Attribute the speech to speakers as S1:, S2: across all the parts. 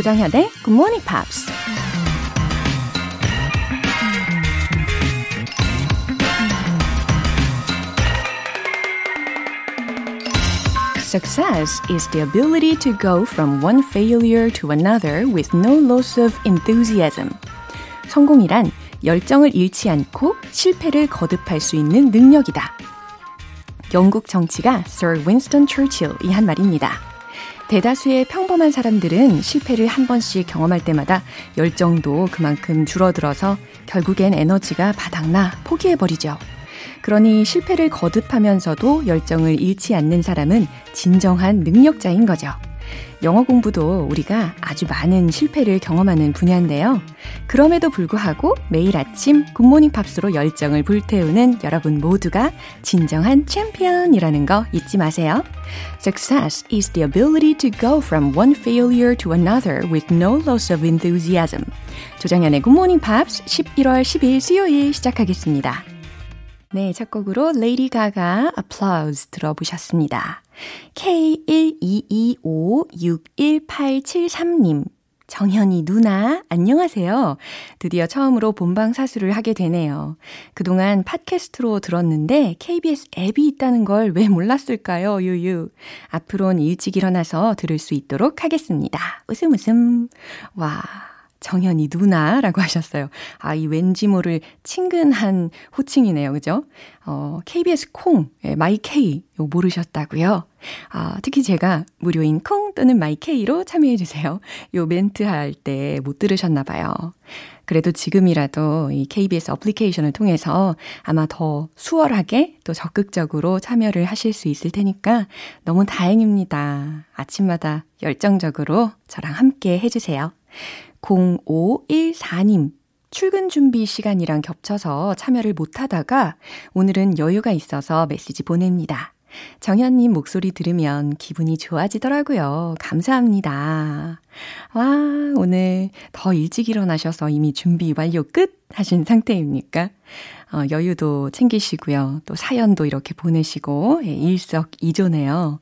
S1: 조정현의 Good Morning Pops. Success is the ability to go from one failure to another with no loss of enthusiasm. 성공이란 열정을 잃지 않고 실패를 거듭할 수 있는 능력이다. 영국 정치가 Sir Winston Churchill이 한 말입니다. 대다수의 평범한 사람들은 실패를 한 번씩 경험할 때마다 열정도 그만큼 줄어들어서 결국엔 에너지가 바닥나 포기해버리죠. 그러니 실패를 거듭하면서도 열정을 잃지 않는 사람은 진정한 능력자인 거죠. 영어 공부도 우리가 아주 많은 실패를 경험하는 분야인데요. 그럼에도 불구하고 매일 아침 굿모닝 팝스로 열정을 불태우는 여러분 모두가 진정한 챔피언이라는 거 잊지 마세요. Success is the ability to go from one failure to another with no loss of enthusiasm. 조정현의 굿모닝 팝스 11월 10일 수요일 시작하겠습니다. 네, 첫 곡으로 레이디 가가 Applause 들어보셨습니다. K122561873님. 정현이 누나, 안녕하세요. 드디어 처음으로 본방 사수를 하게 되네요. 그동안 팟캐스트로 들었는데 KBS 앱이 있다는 걸 왜 몰랐을까요? 유유. 앞으로는 일찍 일어나서 들을 수 있도록 하겠습니다. 웃음 웃음. 와. 정현이 누나라고 하셨어요. 아, 이 왠지 모를 친근한 호칭이네요. 그죠? 어, KBS 콩, 예, 마이케이, 요 모르셨다고요? 아, 특히 제가 무료인 콩 또는 마이케이로 참여해주세요. 요 멘트 할 때 못 들으셨나봐요. 그래도 지금이라도 이 KBS 어플리케이션을 통해서 아마 더 수월하게 또 적극적으로 참여를 하실 수 있을 테니까 너무 다행입니다. 아침마다 열정적으로 저랑 함께 해주세요. 0514님, 출근 준비 시간이랑 겹쳐서 참여를 못 하다가 오늘은 여유가 있어서 메시지 보냅니다. 정현님 목소리 들으면 기분이 좋아지더라고요. 감사합니다. 와, 오늘 더 일찍 일어나셔서 이미 준비 완료 끝 하신 상태입니까? 어, 여유도 챙기시고요. 또 사연도 이렇게 보내시고, 예, 일석이조네요.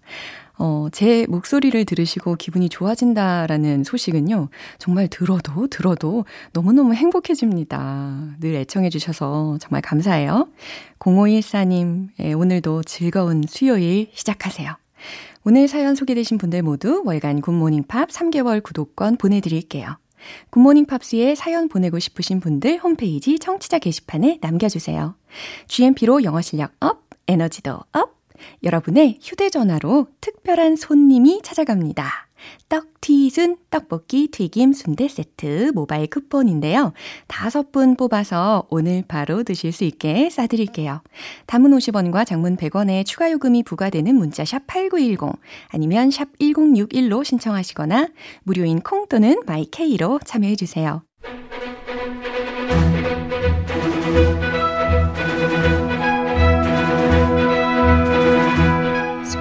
S1: 어, 제 목소리를 들으시고 기분이 좋아진다라는 소식은요, 정말 들어도 들어도 너무너무 행복해집니다. 늘 애청해주셔서 정말 감사해요. 0514님, 예, 오늘도 즐거운 수요일 시작하세요. 오늘 사연 소개되신 분들 모두 월간 굿모닝 팝 3개월 구독권 보내드릴게요. 굿모닝 팝스에 사연 보내고 싶으신 분들 홈페이지 청취자 게시판에 남겨주세요. GMP로 영어 실력 up, 에너지도 up, 여러분의 휴대전화로 특별한 손님이 찾아갑니다. 떡 튀순 떡볶이 튀김 순대 세트 모바일 쿠폰인데요. 다섯 분 뽑아서 오늘 바로 드실 수 있게 쏴드릴게요. 담은 50원과 장문 100원의 추가 요금이 부과되는 문자 샵 8910 아니면 샵 1061로 신청하시거나 무료인 콩 또는 마이케이로 참여해 주세요.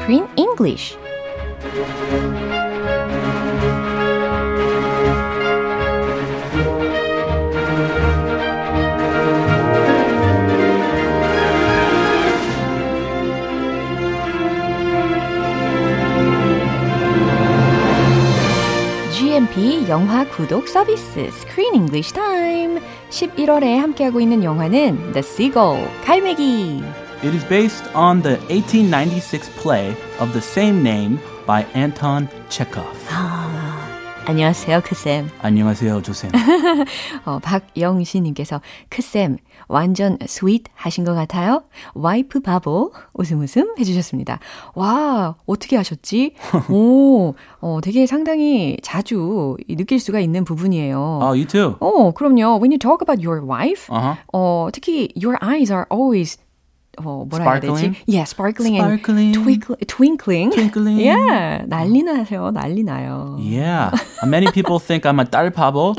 S1: Screen English. GMP 영화 구독 서비스 Screen English Time. 11월에 함께하고 있는 영화는 The Seagull, 갈매기.
S2: It is based on the 1896 play of the same name by Anton Chekhov.
S1: 아, 안녕하세요, 크쌤.
S2: 안녕하세요, 조쌤.
S1: 어, 박영신님께서 크쌤 완전 sweet 하신 것 같아요. 와이프 바보 웃음 웃음 해주셨습니다. 와 어떻게 하셨지? 오, 어, 되게 상당히 자주 느낄 수가 있는 부분이에요.
S2: Oh, you too.
S1: 어, 그럼요. When you talk about your wife,
S2: Uh-huh.
S1: 어, 특히 your eyes are always 어, 뭐라 해야 되지?
S2: Sparkling?
S1: Yeah, sparkling,
S2: Sparkling.
S1: and twinkling. twinkling.
S2: Twinkling.
S1: Yeah, 난리 나요, 난리 나요.
S2: Yeah. Many people think I'm a 딸 바보,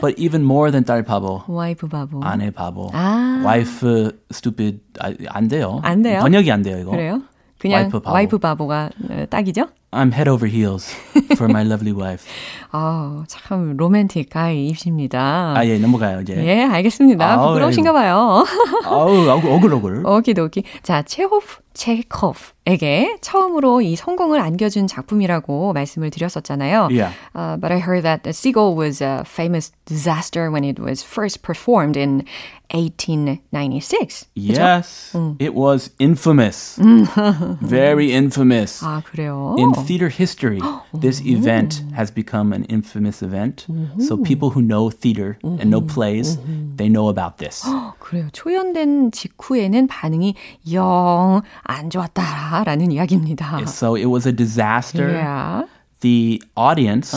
S2: but even more than 딸 바보.
S1: 와이프 바보.
S2: 아내 바보.
S1: 아.
S2: Wife stupid. 아, 안 돼요.
S1: 안 돼요?
S2: 번역이 안 돼요, 이거.
S1: 그래요? 그냥
S2: 와이프 바보.
S1: 와이프 바보. 가 딱이죠?
S2: I'm head over heels for my lovely wife.
S1: 아, 참 로맨틱 가이이십니다.
S2: 아, 예, 넘어가요, 이제.
S1: 예, 알겠습니다.
S2: 아우,
S1: 부끄러우신가 봐요.
S2: 아우, 어글어글.
S1: 오키도키. 자, 체호프, 체코프에게 처음으로 이 성공을 안겨준 작품이라고 말씀을 드렸었잖아요.
S2: Yeah.
S1: Uh, but I heard that the Seagull was a famous disaster when it was first performed in 1896.
S2: Yes, it was infamous. Very infamous.
S1: 아, 그래요?
S2: In theater history, this event has become an infamous event. So people who know theater and know plays, they know about this.
S1: 그래요. 초연된 직후에는 반응이 영 안 좋았다라는 이야기입니다.
S2: So it was a disaster.
S1: Yeah.
S2: The audience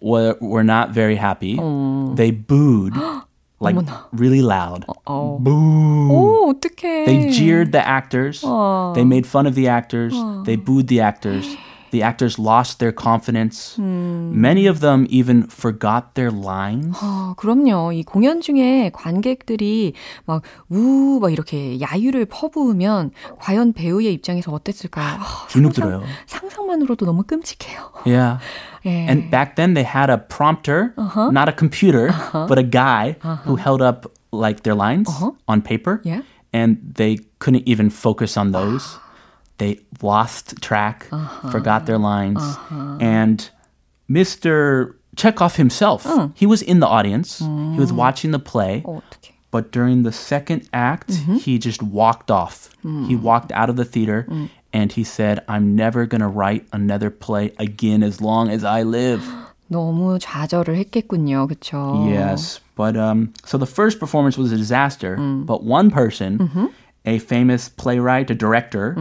S2: were, were not very happy. They booed like really loud.
S1: 어.
S2: Boo.
S1: 오, 어떡해.
S2: They jeered the actors. They made fun of the actors. They booed the actors. The actors lost their confidence. Many of them even forgot their lines.
S1: 아, 그럼요. 이 공연 중에 관객들이 막, 우, 막 이렇게 야유를 퍼부으면 과연 배우의 입장에서 어땠을까요? 아,
S2: 주눅 들어요.
S1: 상상만으로도 너무 끔찍해요.
S2: Yeah.
S1: 예.
S2: And back then they had a prompter, not a computer, but a guy who held up like their lines on paper.
S1: Yeah.
S2: And they couldn't even focus on those. they lost track, forgot their lines. And Mr. Chekhov himself, he was in the audience. He was watching the play.
S1: 어, 어떡해.
S2: But during the second act, he just walked off. He walked out of the theater and he said, I'm never going to write another play again as long as I live.
S1: 너무 좌절을 했겠군요. 그쵸?
S2: Yes. But um, so the first performance was a disaster. But one person, a famous playwright, a director,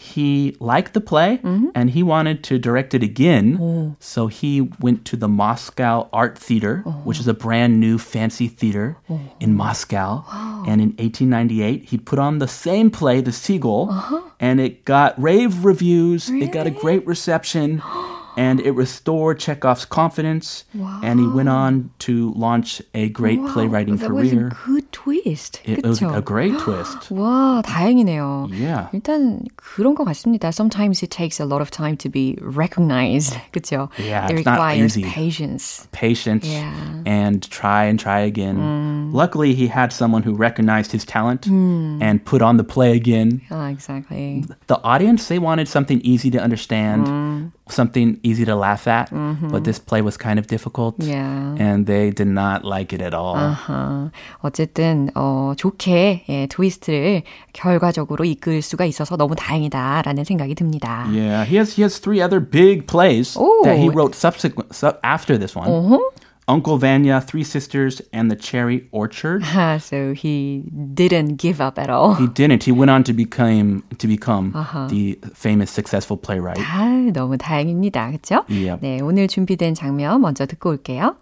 S2: he liked the play and he wanted to direct it again. Oh. So he went to the Moscow Art Theater, which is a brand new fancy theater oh. in Moscow. And in 1898, he put on the same play, The Seagull, uh-huh. and it got rave reviews. It got a great reception. And it restored Chekhov's confidence, and he went on to launch a great playwriting
S1: that was a
S2: career.
S1: good twist.
S2: It was
S1: 그쵸?
S2: a great twist.
S1: 와, 다행이네요.
S2: Yeah.
S1: 일단 그런 것 같습니다. Sometimes it takes a lot of time to be recognized. 그렇죠?
S2: Yeah,
S1: it
S2: it's not
S1: requires
S2: easy.
S1: patience.
S2: patience
S1: Yeah.
S2: and try and try again. Luckily, he had someone who recognized his talent and put on the play again.
S1: Ah, exactly.
S2: The audience, they wanted something easy to understand, something easy to laugh at, but this play was kind of difficult.
S1: Yeah.
S2: And they did not like it at all.
S1: 아하. 어쨌든 어, 좋게 예, 트위스트를 결과적으로 이끌 수가 있어서 너무 다행이다라는 생각이 듭니다.
S2: Yeah, he has he has three other big plays
S1: Oh.
S2: that he wrote subsequent sub, after this one. Uncle Vanya, Three Sisters, and the Cherry Orchard.
S1: Ah, so he didn't give up at all.
S2: He didn't. He went on to become to become the famous successful playwright.
S1: 아, 너무 다행입니다. 그렇죠?
S2: Yep.
S1: 네, 오늘 준비된 장면 먼저 듣고 올게요.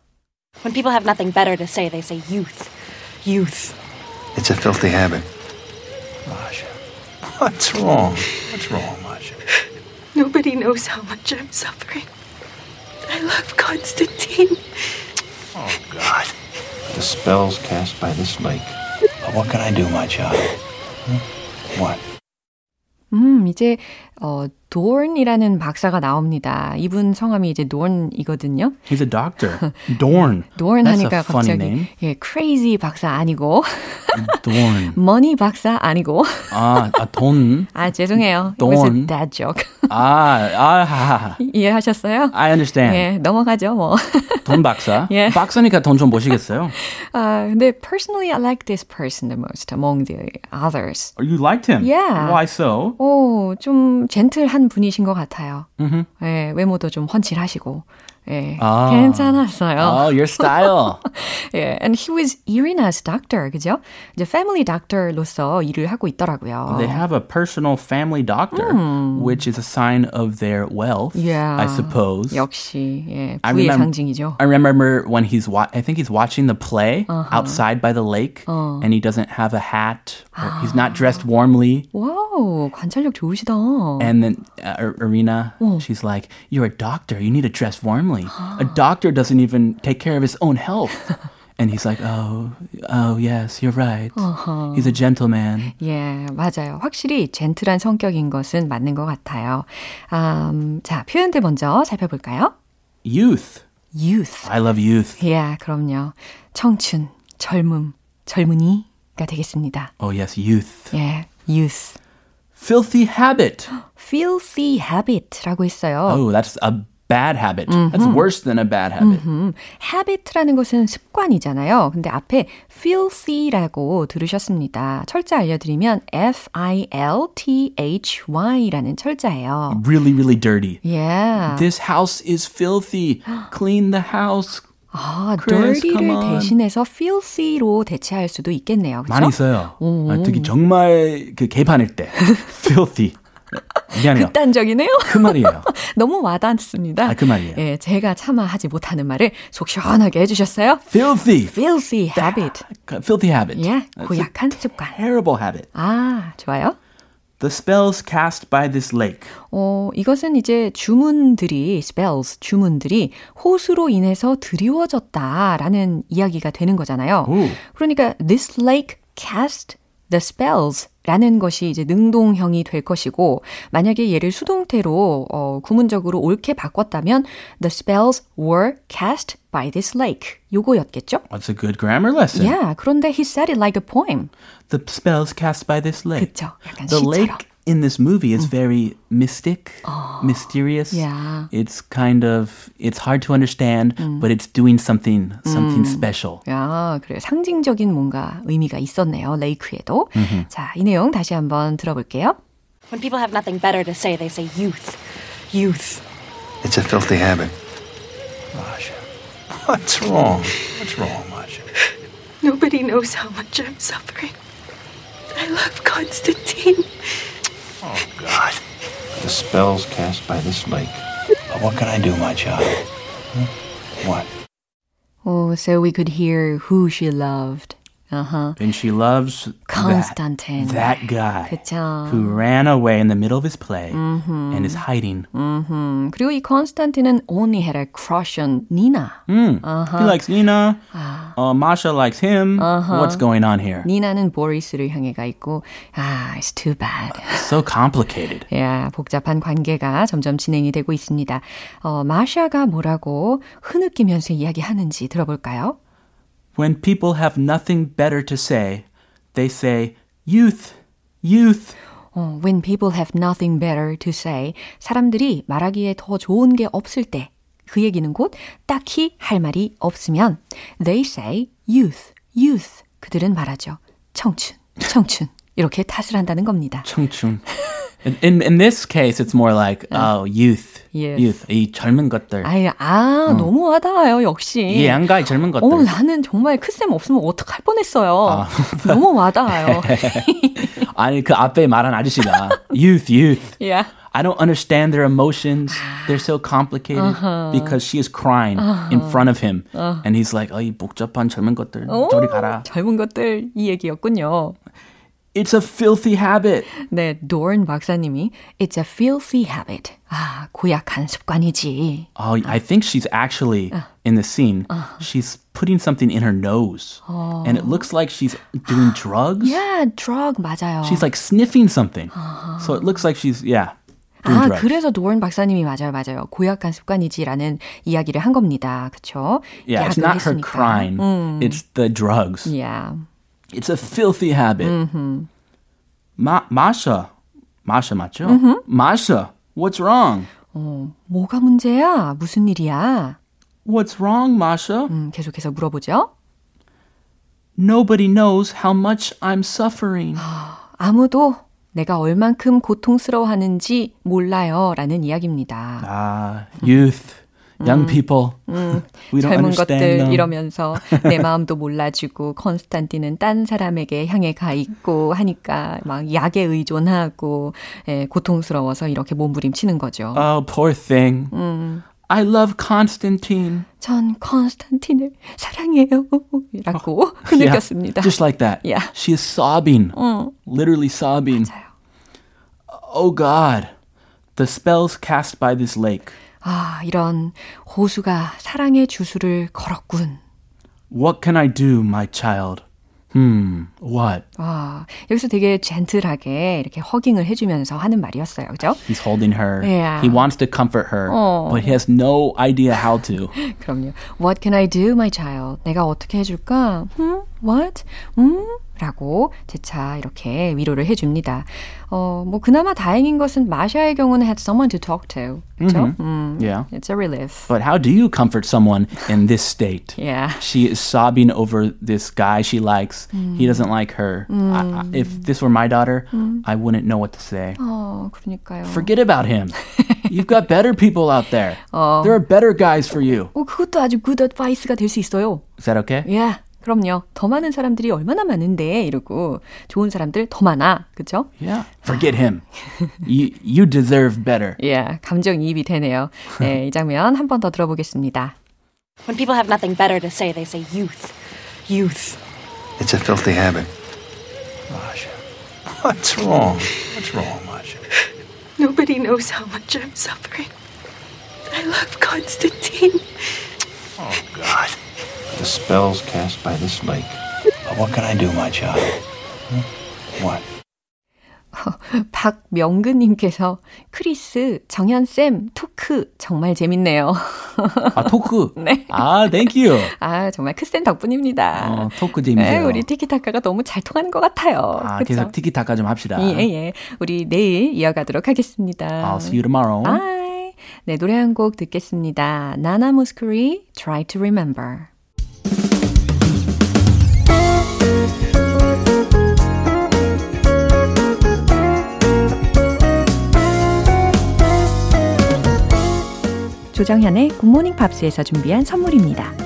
S3: When people have nothing better to say, they say youth. Youth.
S4: It's a filthy habit. Masha. What's wrong? What's wrong, Masha?
S5: Nobody knows how much I'm suffering. I love Constantine.
S4: Oh, God. The spells cast by this lake. But what can I do, my child? Hmm? What?
S1: 음, 이제 어 dorn이라는 박사가 나옵니다. 이분 성함이 이제 dorn이거든요.
S2: He's a doctor. Dorn.
S1: dorn 하니까 갑자기. 예, crazy 박사 아니고
S2: Dorn.
S1: money 박사 아니고
S2: 아, 아, 돈.
S1: 아 죄송해요.
S2: Dorn.
S1: dad joke.
S2: 아, 아.
S1: 이해하셨어요?
S2: I understand.
S1: 예, 넘어가죠, 뭐.
S2: 돈 박사.
S1: 예.
S2: 박사니까 돈좀 모시겠어요.
S1: 아, 근데 personally I like this person the most among the others.
S2: You liked him?
S1: Yeah.
S2: Why so?
S1: 오, 좀 젠틀한 분이신 것 같아요. 예, 외모도 좀 훤칠하시고. 예,
S2: 아.
S1: 괜찮았어요.
S2: Oh, your style.
S1: 예, and he was Irina's doctor, 그죠? 이제 family doctor로서 일을 하고 있더라고요.
S2: They have a personal family doctor, which is a sign of their wealth,
S1: Yeah.
S2: I suppose.
S1: 역시 예,
S2: I
S1: 부의
S2: remem-
S1: 상징이죠.
S2: I remember when he's wa- I think he's watching the play outside by the lake and he doesn't have a hat or he's not dressed warmly
S1: 와우, 관찰력 좋으시다.
S2: and then uh, Irina she's like you're a doctor you need to dress warmly A doctor doesn't even take care of his own health And he's like, oh, oh, yes, you're right. He's a gentleman.
S1: 예, 맞아요. 확실히 젠틀한 성격인 것은 맞는 것 같아요. 음, 자, 표현들 먼저 살펴볼까요?
S2: Youth.
S1: youth.
S2: I love youth.
S1: 예, 그럼요. 청춘, 젊음, 젊은이가 되겠습니다.
S2: Oh, yes, youth.
S1: 예, youth.
S2: Filthy habit.
S1: filthy habit라고 했어요.
S2: Oh, that's a bad habit. That's worse than a bad habit.
S1: 음, habit라는 것은 습관이잖아요. 근데 앞에 filthy라고 들으셨습니다. 철자 알려드리면 F-I-L-T-H-Y라는 철자예요.
S2: Really, really dirty.
S1: Yeah.
S2: This house is filthy. Clean the house.
S1: 아,
S2: Chris,
S1: dirty를. 대신해서 filthy로 대체할 수도 있겠네요. 그렇죠?
S2: 많이 있어요. 아, 특히 정말 그 개판일 때. filthy. 미안해요.
S1: 극단적이네요.
S2: 그 말이에요.
S1: 너무 와닿습니다.
S2: 아, 그 말이에요.
S1: 예, 제가 차마 하지 못하는 말을 속 시원하게 해주셨어요.
S2: filthy.
S1: filthy habit.
S2: filthy habit.
S1: 예,
S2: That's a
S1: 고약한 습관.
S2: terrible habit.
S1: 아, 좋아요.
S2: The spells cast by this lake.
S1: 어, 이것은 이제 주문들이, spells, 주문들이 호수로 인해서 드리워졌다라는 이야기가 되는 거잖아요.
S2: 오.
S1: 그러니까 this lake cast the spells 라는 것이 이제 능동형이 될 것이고, 만약에 얘를 수동태로, 어, 구문적으로 옳게 바꿨다면, the spells were cast by this lake. 요거였겠죠?
S2: That's a good grammar lesson.
S1: Yeah, 그런데 he said it like a poem.
S2: The spells cast by this lake.
S1: 그쵸, 약간
S2: the
S1: 시처럼.
S2: lake in this movie is very mystic, mysterious.
S1: yeah.
S2: It's kind of it's hard to understand, but it's doing something something special.
S1: 야, 그래요. 상징적인 뭔가 의미가 있었네요. 레이크에도. 자, 이 내용 다시 한번 들어볼게요.
S3: When people have nothing better to say, they say youth. Youth.
S4: It's a filthy habit. Masha. What's wrong? What's wrong, Masha?
S5: Nobody knows how much I'm suffering. I love Constantine.
S4: Oh, God. The spells cast by this lake. But what can I do, my child? What?
S1: Oh, so we could hear who she loved. Uh-huh.
S2: And she loves
S1: Constantine.
S2: that, that guy
S1: 그쵸.
S2: who ran away in the middle of his play and is hiding.
S1: 음, 그리고 이 컨스탄틴은 only had a crush on Nina.
S2: Mm. He likes Nina. Uh, Masha likes him. What's going on here?
S1: 니나는 보리스를 향해 가 있고, 아, it's too bad.
S2: So complicated.
S1: 야, 복잡한 관계가 점점 진행이 되고 있습니다. 어, 마샤가 뭐라고 흐느끼면서 이야기하는지 들어볼까요?
S2: When people have nothing better to say, they say, youth, youth.
S1: 어, when people have nothing better to say, 사람들이 말하기에 더 좋은 게 없을 때, 그 얘기는 곧 딱히 할 말이 없으면, they say youth, youth. 그들은 말하죠. 청춘, 청춘. 이렇게 탓을 한다는 겁니다.
S2: 청춘. In, in, this case, it's more like, oh, youth,
S1: Youth.
S2: youth. 이 젊은 것들.
S1: 아유, 아, 너무 와닿아요, 역시.
S2: 이해 안 가, 이 젊은 것들.
S1: 어, 나는 정말 크쌤 없으면 어떡할 뻔했어요. 너무 와닿아요.
S2: 아니, 그 앞에 말한 아저씨가, youth, youth.
S1: yeah.
S2: I don't understand their emotions. They're so complicated because she is crying in front of him. And he's like, 어, 이 복잡한 젊은 것들, 저리 가라.
S1: 젊은 것들 이 얘기였군요.
S2: It's a filthy habit.
S1: 네, 도른 박사님이 It's a filthy habit. 아, 고약한 습관이지.
S2: Oh, I think she's actually in the scene. She's putting something in her nose, and it looks like she's doing drugs.
S1: Yeah, drug 맞아요.
S2: She's like sniffing something, so it looks like she's yeah doing
S1: 아,
S2: drugs.
S1: 그래서 도른 박사님이 맞아요, 맞아요. 고약한 습관이지라는 이야기를 한 겁니다. 그쵸?
S2: Yeah, it's
S1: 약을
S2: not her
S1: 했으니까.
S2: crying; it's the drugs.
S1: Yeah.
S2: It's a filthy habit. Ma- Masha, Masha 맞죠? Masha, what's wrong?
S1: 뭐가 문제야? 무슨 일이야?
S2: What's wrong, Masha?
S1: 음, 계속해서 물어보죠.
S2: Nobody knows how much I'm suffering.
S1: 아무도 내가 얼만큼 고통스러워하는지 몰라요. 라는 이야기입니다.
S2: Ah, youth, young people. we don't
S1: 젊은 것들
S2: them.
S1: 이러면서 내 마음도 몰라주고 컨스탄티는 딴 사람에게 향해 가 있고 하니까 막 약에 의존하고 예, 고통스러워서 이렇게 몸부림치는 거죠.
S2: Oh, poor thing. I love Constantine.
S1: 전 컨스탄틴을 사랑해요. 라고
S2: Yeah,
S1: 흐느꼈습니다.
S2: just like that.
S1: Yeah.
S2: She is sobbing. Literally sobbing.
S1: 맞아요.
S2: Oh God. The spells cast by this lake.
S1: 아, 이런 호수가 사랑의 주술을 걸었군.
S2: What can I do, my child? Hmm, what?
S1: 와, 여기서 되게 젠틀하게 이렇게 허깅을 해주면서 하는 말이었어요. 그죠?
S2: He's holding her.
S1: Yeah.
S2: He wants to comfort her,
S1: 어.
S2: but he has no idea how to.
S1: 그럼요. What can I do, my child? 내가 어떻게 해줄까? Hmm? What? 음? 라고 재차 이렇게 위로를 해줍니다. 어, 뭐 그나마 다행인 것은 마샤의 경우는 had someone to talk to. 그렇죠? 음,
S2: Yeah.
S1: It's a relief.
S2: But how do you comfort someone in this state?
S1: Yeah.
S2: She is sobbing over this guy she likes. He doesn't like her. I, I, if this were my daughter, I wouldn't know what to say.
S1: 어, 그러니까요.
S2: Forget about him. You've got better people out there. There are better guys for you.
S1: 어, 그것도 아주 good advice가 될 수 있어요.
S2: Is that okay?
S1: Yeah. 그럼요. 더 많은 사람들이 얼마나 많은데 이러고 좋은 사람들 더 많아. 그죠?
S2: Yeah. Forget him. you you deserve better.
S1: Yeah. 감정이입이 되네요. 네, 이 장면 한 번 더 들어보겠습니다.
S3: When people have nothing better to say, they say youth. Youth.
S4: It's a filthy habit. Masha. What's wrong? What's wrong, Masha?
S5: Nobody knows how much I'm suffering. I love Constantine.
S4: Oh, God. The spells cast by this lake. But what can I do, my child? Hmm? What?
S1: 박명근님께서 크리스, 정현 쌤, 토크 정말 재밌네요.
S2: 아, 토크.
S1: 네.
S2: 아, thank you.
S1: 아, 정말 크쌤 덕분입니다.
S2: 어, 토크
S1: 네,
S2: 재미세요.
S1: 우리 티키타카가 너무 잘 통하는 것 같아요.
S2: 아,
S1: 그쵸?
S2: 계속 티키타카 좀 합시다.
S1: 예, 예. 우리 내일 이어가도록 하겠습니다.
S2: I'll see you tomorrow.
S1: Bye. 네, 노래 한 곡 듣겠습니다. 나나 무스크리, Try to Remember. 조정현의 굿모닝 팝스에서 준비한 선물입니다.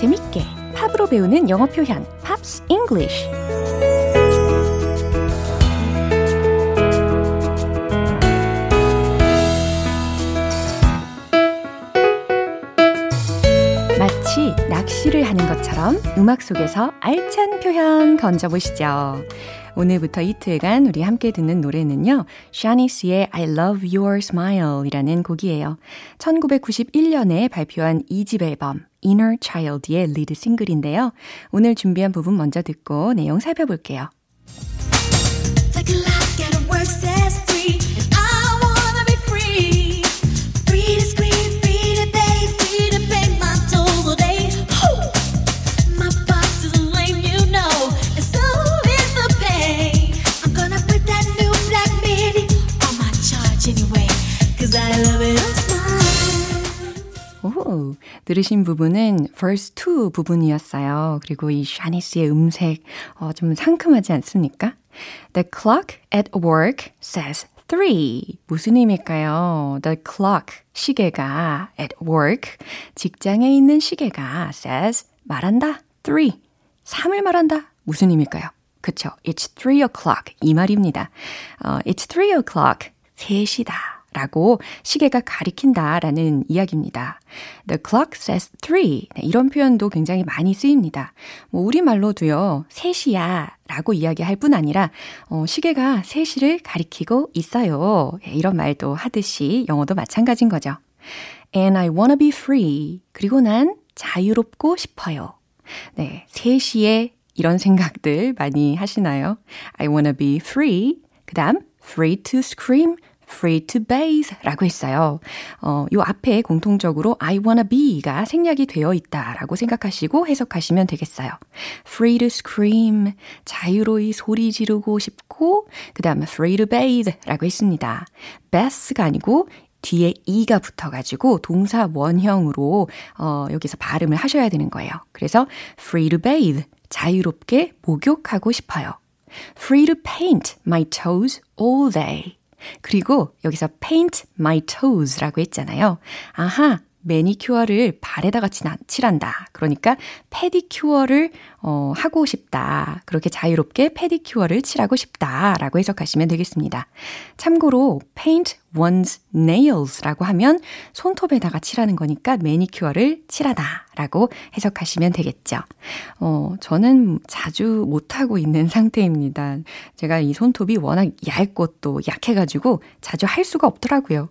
S1: 재밌게 팝으로 배우는 영어 표현 Pops English 마치 낚시를 하는 것처럼 음악 속에서 알찬 표현 건져보시죠. 오늘부터 이틀간 우리 함께 듣는 노래는요. 샤니스의 I Love Your Smile 이라는 곡이에요. 1991년에 발표한 2집 앨범 Inner Child의 리드 싱글인데요. 오늘 준비한 부분 먼저 듣고 내용 살펴볼게요.
S6: Like a lock at a work says free, and I wanna be free. Free to scream, free to bathe, free to pay my tolls all day. Whew. My boss is lame, you know, and so is the pay. I'm gonna put that new black midi on my charge anyway, 'cause I love it.
S1: 오, 들으신 부분은 verse 2 부분이었어요. 그리고 이 샤니스의 음색 어, 좀 상큼하지 않습니까? The clock at work says 3. 무슨 의미일까요? The clock, 시계가 at work, 직장에 있는 시계가 says 말한다 3. 3을 말한다. 무슨 의미일까요? 그쵸. It's 3 o'clock. 이 말입니다. 어, It's 3 o'clock. 3시다. 라고 시계가 가리킨다 라는 이야기입니다. The clock says 3. 네, 이런 표현도 굉장히 많이 쓰입니다. 뭐 우리말로도요, 3시야 라고 이야기할 뿐 아니라, 어, 시계가 3시를 가리키고 있어요. 예, 이런 말도 하듯이 영어도 마찬가지인 거죠. And I wanna be free. 그리고 난 자유롭고 싶어요. 네, 3시에 이런 생각들 많이 하시나요? I wanna be free. 그 다음, free to scream. Free to bathe 라고 했어요. 어, 요 앞에 공통적으로 I wanna be가 생략이 되어 있다 라고 생각하시고 해석하시면 되겠어요. free to scream, 자유로이 소리 지르고 싶고, 그 다음에 free to bathe 라고 했습니다. bath가 아니고 뒤에 e가 붙어가지고 동사 원형으로 어, 여기서 발음을 하셔야 되는 거예요. 그래서 free to bathe, 자유롭게 목욕하고 싶어요. free to paint my toes all day. 그리고 여기서 paint my toes라고 했잖아요. 아하, 매니큐어를 발에다가 칠한다. 그러니까 페디큐어를 어, 하고 싶다. 그렇게 자유롭게 페디큐어를 칠하고 싶다라고 해석하시면 되겠습니다. 참고로 paint one's nails라고 하면 손톱에다가 칠하는 거니까 매니큐어를 칠하다라고 해석하시면 되겠죠. 어, 저는 자주 못 하고 있는 상태입니다. 제가 이 손톱이 워낙 얇고 또 약해가지고 자주 할 수가 없더라고요.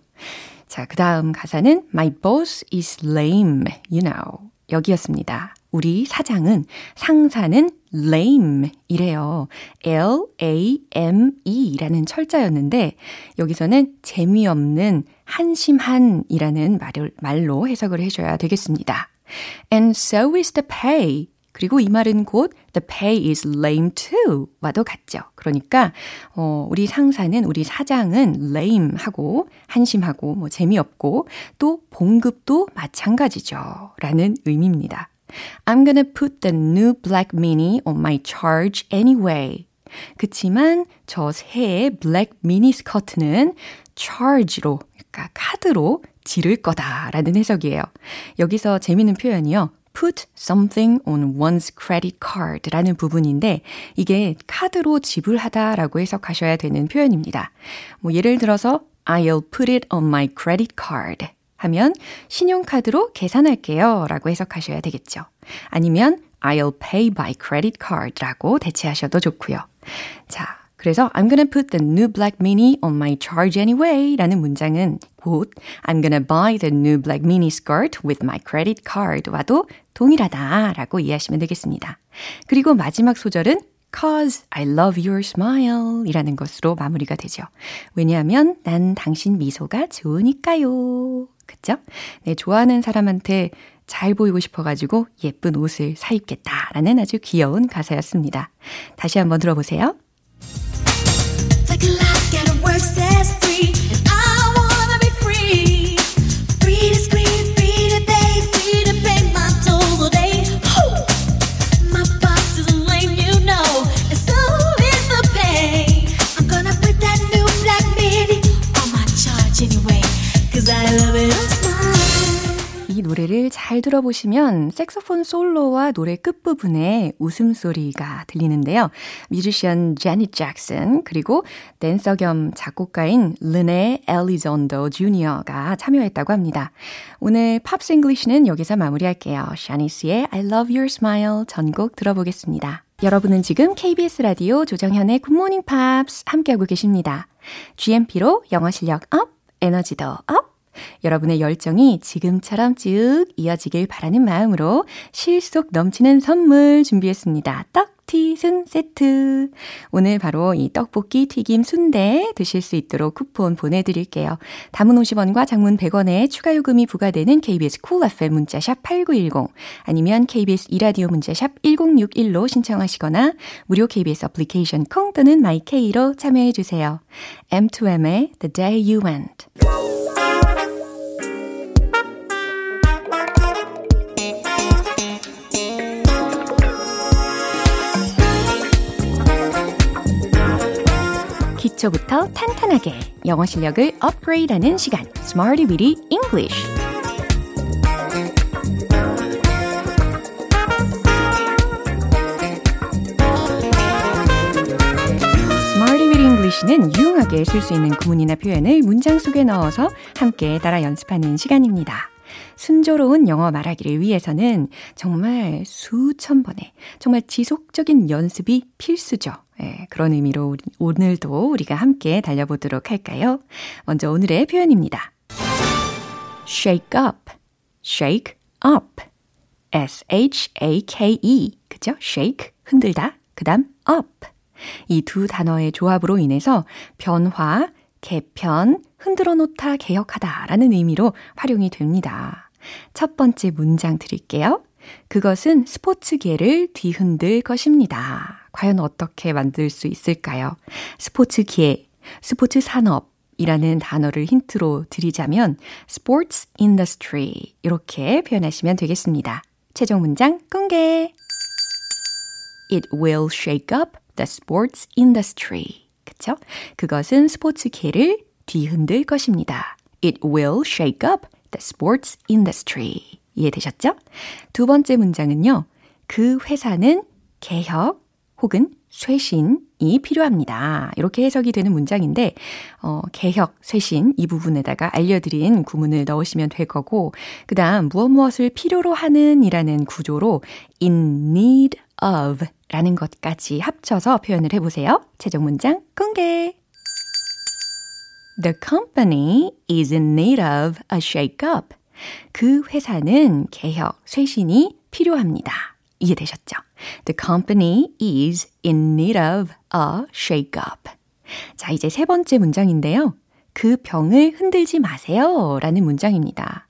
S1: 자, 그 다음 가사는 My boss is lame, you know. 여기였습니다. 우리 사장은, 상사는 lame 이래요. L-A-M-E 라는 철자였는데, 여기서는 재미없는, 한심한 이라는 말을, 말로 해석을 해줘야 되겠습니다. And so is the pay. 그리고 이 말은 곧 the pay is lame too 와도 같죠. 그러니까 어 우리 상사는 우리 사장은 lame 하고 한심하고 뭐 재미없고 또 봉급도 마찬가지죠. 라는 의미입니다. I'm gonna put the new black mini on my charge anyway. 그치만 저 새의 블랙 미니 스커트는 charge로, 그러니까 카드로 지를 거다라는 해석이에요. 여기서 재밌는 표현이요. Put something on one's credit card 라는 부분인데 이게 카드로 지불하다 라고 해석하셔야 되는 표현입니다. 뭐 예를 들어서 I'll put it on my credit card 하면 신용카드로 계산할게요 라고 해석하셔야 되겠죠. 아니면 I'll pay by credit card 라고 대체하셔도 좋고요. 자, 그래서 I'm gonna put the new black mini on my charge anyway 라는 문장은 곧 I'm gonna buy the new black mini skirt with my credit card 와도 동일하다 라고 이해하시면 되겠습니다. 그리고 마지막 소절은 Cause I love your smile 이라는 것으로 마무리가 되죠. 왜냐하면 난 당신 미소가 좋으니까요. 그쵸? 네, 좋아하는 사람한테 잘 보이고 싶어가지고 예쁜 옷을 사입겠다라는 아주 귀여운 가사였습니다. 다시 한번 들어보세요.
S6: The clock at
S1: 잘 들어보시면 색소폰 솔로와 노래 끝부분에 웃음소리가 들리는데요. 뮤지션 제닛 잭슨 그리고 댄서 겸 작곡가인 르네 엘리존더 주니어가 참여했다고 합니다. 오늘 Pops English는 여기서 마무리할게요. 샤니스의 I love your smile 전곡 들어보겠습니다. 여러분은 지금 KBS 라디오 조정현의 굿모닝 팝스 함께하고 계십니다. GMP로 영어 실력 up, 에너지도 up! 여러분의 열정이 지금처럼 쭉 이어지길 바라는 마음으로 실속 넘치는 선물 준비했습니다. 떡 튀 순 세트. 오늘 바로 이 떡볶이 튀김 순대 드실 수 있도록 쿠폰 보내드릴게요. 단문 50원과 장문 100원에 추가 요금이 부과되는 KBS Cool FM 문자샵 8910 아니면 KBS 이라디오 문자샵 1061로 신청하시거나 무료 KBS 애플리케이션 콩 또는 마이케이로 참여해주세요. M2M의 The Day You Went. 기초부터 탄탄하게 영어 실력을 업그레이드하는 시간 Smarty Weedy English English는 유용하게 쓸 수 있는 구문이나 표현을 문장 속에 넣어서 함께 따라 연습하는 시간입니다. 순조로운 영어 말하기를 위해서는 정말 수천 번의 정말 지속적인 연습이 필수죠. 예, 그런 의미로 오늘도 우리가 함께 달려보도록 할까요? 먼저 오늘의 표현입니다. shake up, shake up, s-h-a-k-e, 그죠? shake, 흔들다, 그 다음 up. 이 두 단어의 조합으로 인해서 변화, 개편, 흔들어 놓다, 개혁하다 라는 의미로 활용이 됩니다. 첫 번째 문장 드릴게요. 그것은 스포츠계를 뒤흔들 것입니다. 과연 어떻게 만들 수 있을까요? 스포츠계, 스포츠 산업 이라는 단어를 힌트로 드리자면 sports industry 이렇게 표현하시면 되겠습니다. 최종 문장 공개. It will shake up the sports industry. 그쵸? 그것은 스포츠계를 뒤흔들 것입니다. It will shake up the sports industry. 이해되셨죠? 두 번째 문장은요. 그 회사는 개혁 혹은 쇄신이 필요합니다. 이렇게 해석이 되는 문장인데, 어, 개혁, 쇄신 이 부분에다가 알려드린 구문을 넣으시면 될 거고, 그 다음 무엇 무엇을 필요로 하는 이라는 구조로 in need of 라는 것까지 합쳐서 표현을 해보세요. 최종 문장 공개! The company is in need of a shake-up. 그 회사는 개혁, 쇄신이 필요합니다. 이해되셨죠? The company is in need of a shake-up. 자, 이제 세 번째 문장인데요. 그 병을 흔들지 마세요. 라는 문장입니다.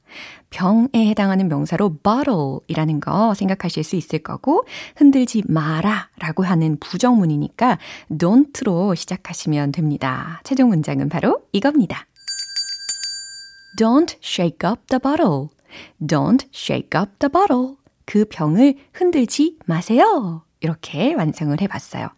S1: 병에 해당하는 명사로 bottle이라는 거 생각하실 수 있을 거고 흔들지 마라 라고 하는 부정문이니까 don't로 시작하시면 됩니다. 최종 문장은 바로 이겁니다. Don't shake up the bottle. Don't shake up the bottle. 그 병을 흔들지 마세요. 이렇게 완성을 해봤어요.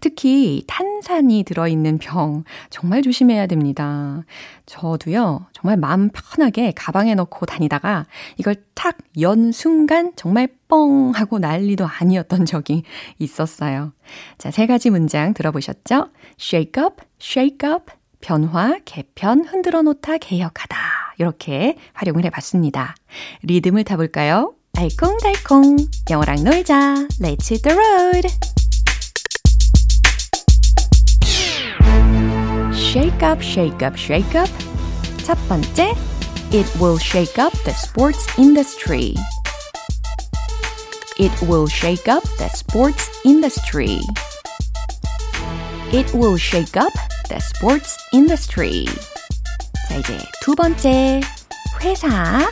S1: 특히 탄산이 들어있는 병 정말 조심해야 됩니다. 저도요 정말 마음 편하게 가방에 넣고 다니다가 이걸 탁 연 순간 정말 뻥 하고 난리도 아니었던 적이 있었어요. 자, 세 가지 문장 들어보셨죠? shake up, shake up, 변화, 개편, 흔들어 놓다, 개혁하다. 이렇게 활용을 해봤습니다. 리듬을 타볼까요? 알콩달콩 영어랑 놀자 Let's hit the road Shake up, shake up, shake up 첫 번째 It will shake up the sports industry It will shake up the sports industry It will shake up the sports industry 자 이제 두 번째 회사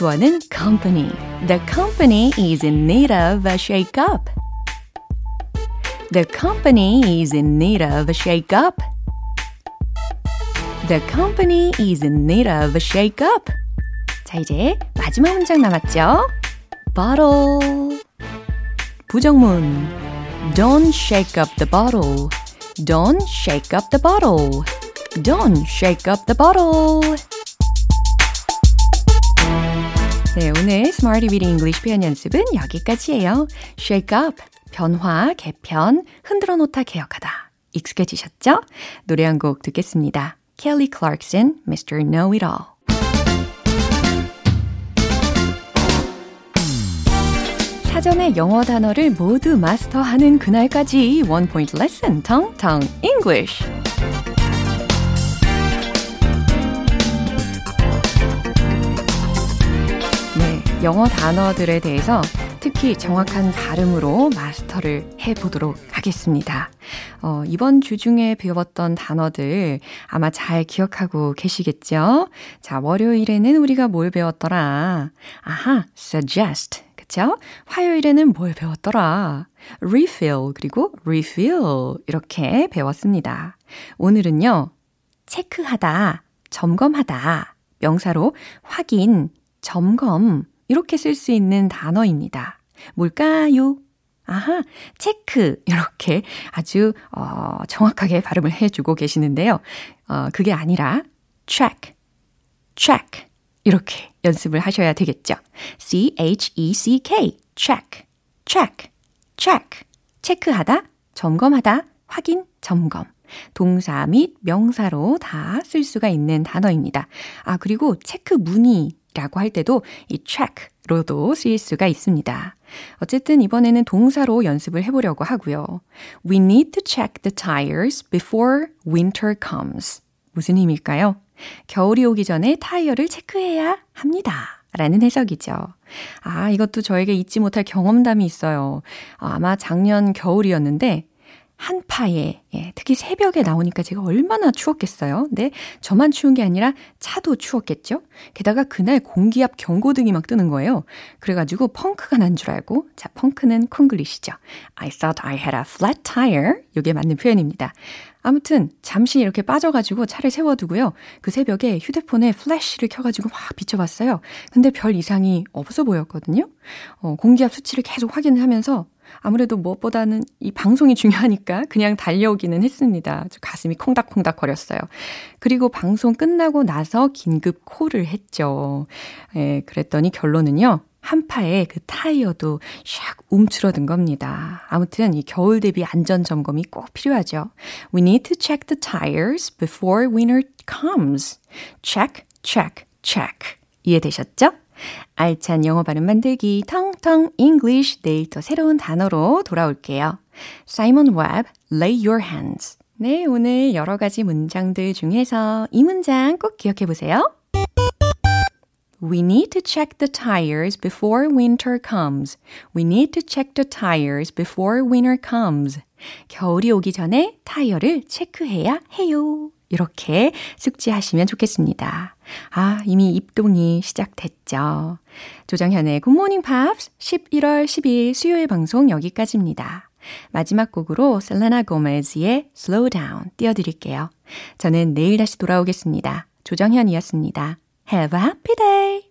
S1: 주어는 company. The company is in need of a shake-up. The company is in need of a shake-up. The company is in need of a shake-up. 자, 이제 마지막 문장 남았죠? bottle. 부정문. Don't shake up the bottle. Don't shake up the bottle. Don't shake up the bottle. 네, 오늘 Smarty Reading English 표현 연습은 여기까지예요. Shake up, 변화, 개편, 흔들어 놓다, 개혁하다. 익숙해지셨죠? 노래 한 곡 듣겠습니다. Kelly Clarkson, Mr. Know It All. 사전에 영어 단어를 모두 마스터하는 그날까지 원 포인트 레슨 텅텅 English. 영어 단어들에 대해서 특히 정확한 발음으로 마스터를 해보도록 하겠습니다. 어, 이번 주 중에 배웠던 단어들 아마 잘 기억하고 계시겠죠? 자, 월요일에는 우리가 뭘 배웠더라? 아하, suggest. 그쵸? 화요일에는 뭘 배웠더라? refill, 그리고 refill. 이렇게 배웠습니다. 오늘은요, 체크하다, 점검하다. 명사로 확인, 점검. 이렇게 쓸 수 있는 단어입니다. 뭘까요? 아하, 체크. 이렇게 아주, 어, 정확하게 발음을 해주고 계시는데요. 어, 그게 아니라, check, check. 이렇게 연습을 하셔야 되겠죠. C-H-E-C-K, check, check, check. 체크하다, 점검하다, 확인, 점검. 동사 및 명사로 다 쓸 수가 있는 단어입니다. 아, 그리고 체크 문의 라고 할 때도 이 check로도 쓰일 수가 있습니다. 어쨌든 이번에는 동사로 연습을 해보려고 하고요. We need to check the tires before winter comes. 무슨 의미일까요? 겨울이 오기 전에 타이어를 체크해야 합니다. 라는 해석이죠. 아, 이것도 저에게 잊지 못할 경험담이 있어요. 아마 작년 겨울이었는데, 한파에, 예, 특히 새벽에 나오니까 제가 얼마나 추웠겠어요. 근데 저만 추운 게 아니라 차도 추웠겠죠? 게다가 그날 공기압 경고등이 막 뜨는 거예요. 그래가지고 펑크가 난 줄 알고, 자, 펑크는 콩글리시죠. I thought I had a flat tire. 요게 맞는 표현입니다. 아무튼 잠시 이렇게 빠져가지고 차를 세워두고요. 그 새벽에 휴대폰에 플래시를 켜가지고 막 비춰봤어요. 근데 별 이상이 없어 보였거든요. 어, 공기압 수치를 계속 확인하면서 아무래도 무엇보다는 이 방송이 중요하니까 그냥 달려오기는 했습니다. 가슴이 콩닥콩닥 거렸어요. 그리고 방송 끝나고 나서 긴급 콜을 했죠. 예, 그랬더니 결론은요. 한파에 그 타이어도 샥 움츠러든 겁니다. 아무튼 이 겨울 대비 안전 점검이 꼭 필요하죠. We need to check the tires before winter comes. Check, check, check. 이해되셨죠? 알찬 영어 발음 만들기 텅텅 English 내일 또 새로운 단어로 돌아올게요. 사이먼 웹, lay your hands. 네, 오늘 여러 가지 문장들 중에서 이 문장 꼭 기억해 보세요. We need to check the tires before winter comes. We need to check the tires before winter comes. 겨울이 오기 전에 타이어를 체크해야 해요. 이렇게 숙지하시면 좋겠습니다. 아, 이미 입동이 시작됐죠. 조정현의 굿모닝 팝스 11월 12일 수요일 방송 여기까지입니다. 마지막 곡으로 셀레나 고메즈의 Slow Down 띄워드릴게요. 저는 내일 다시 돌아오겠습니다. 조정현이었습니다. Have a happy day!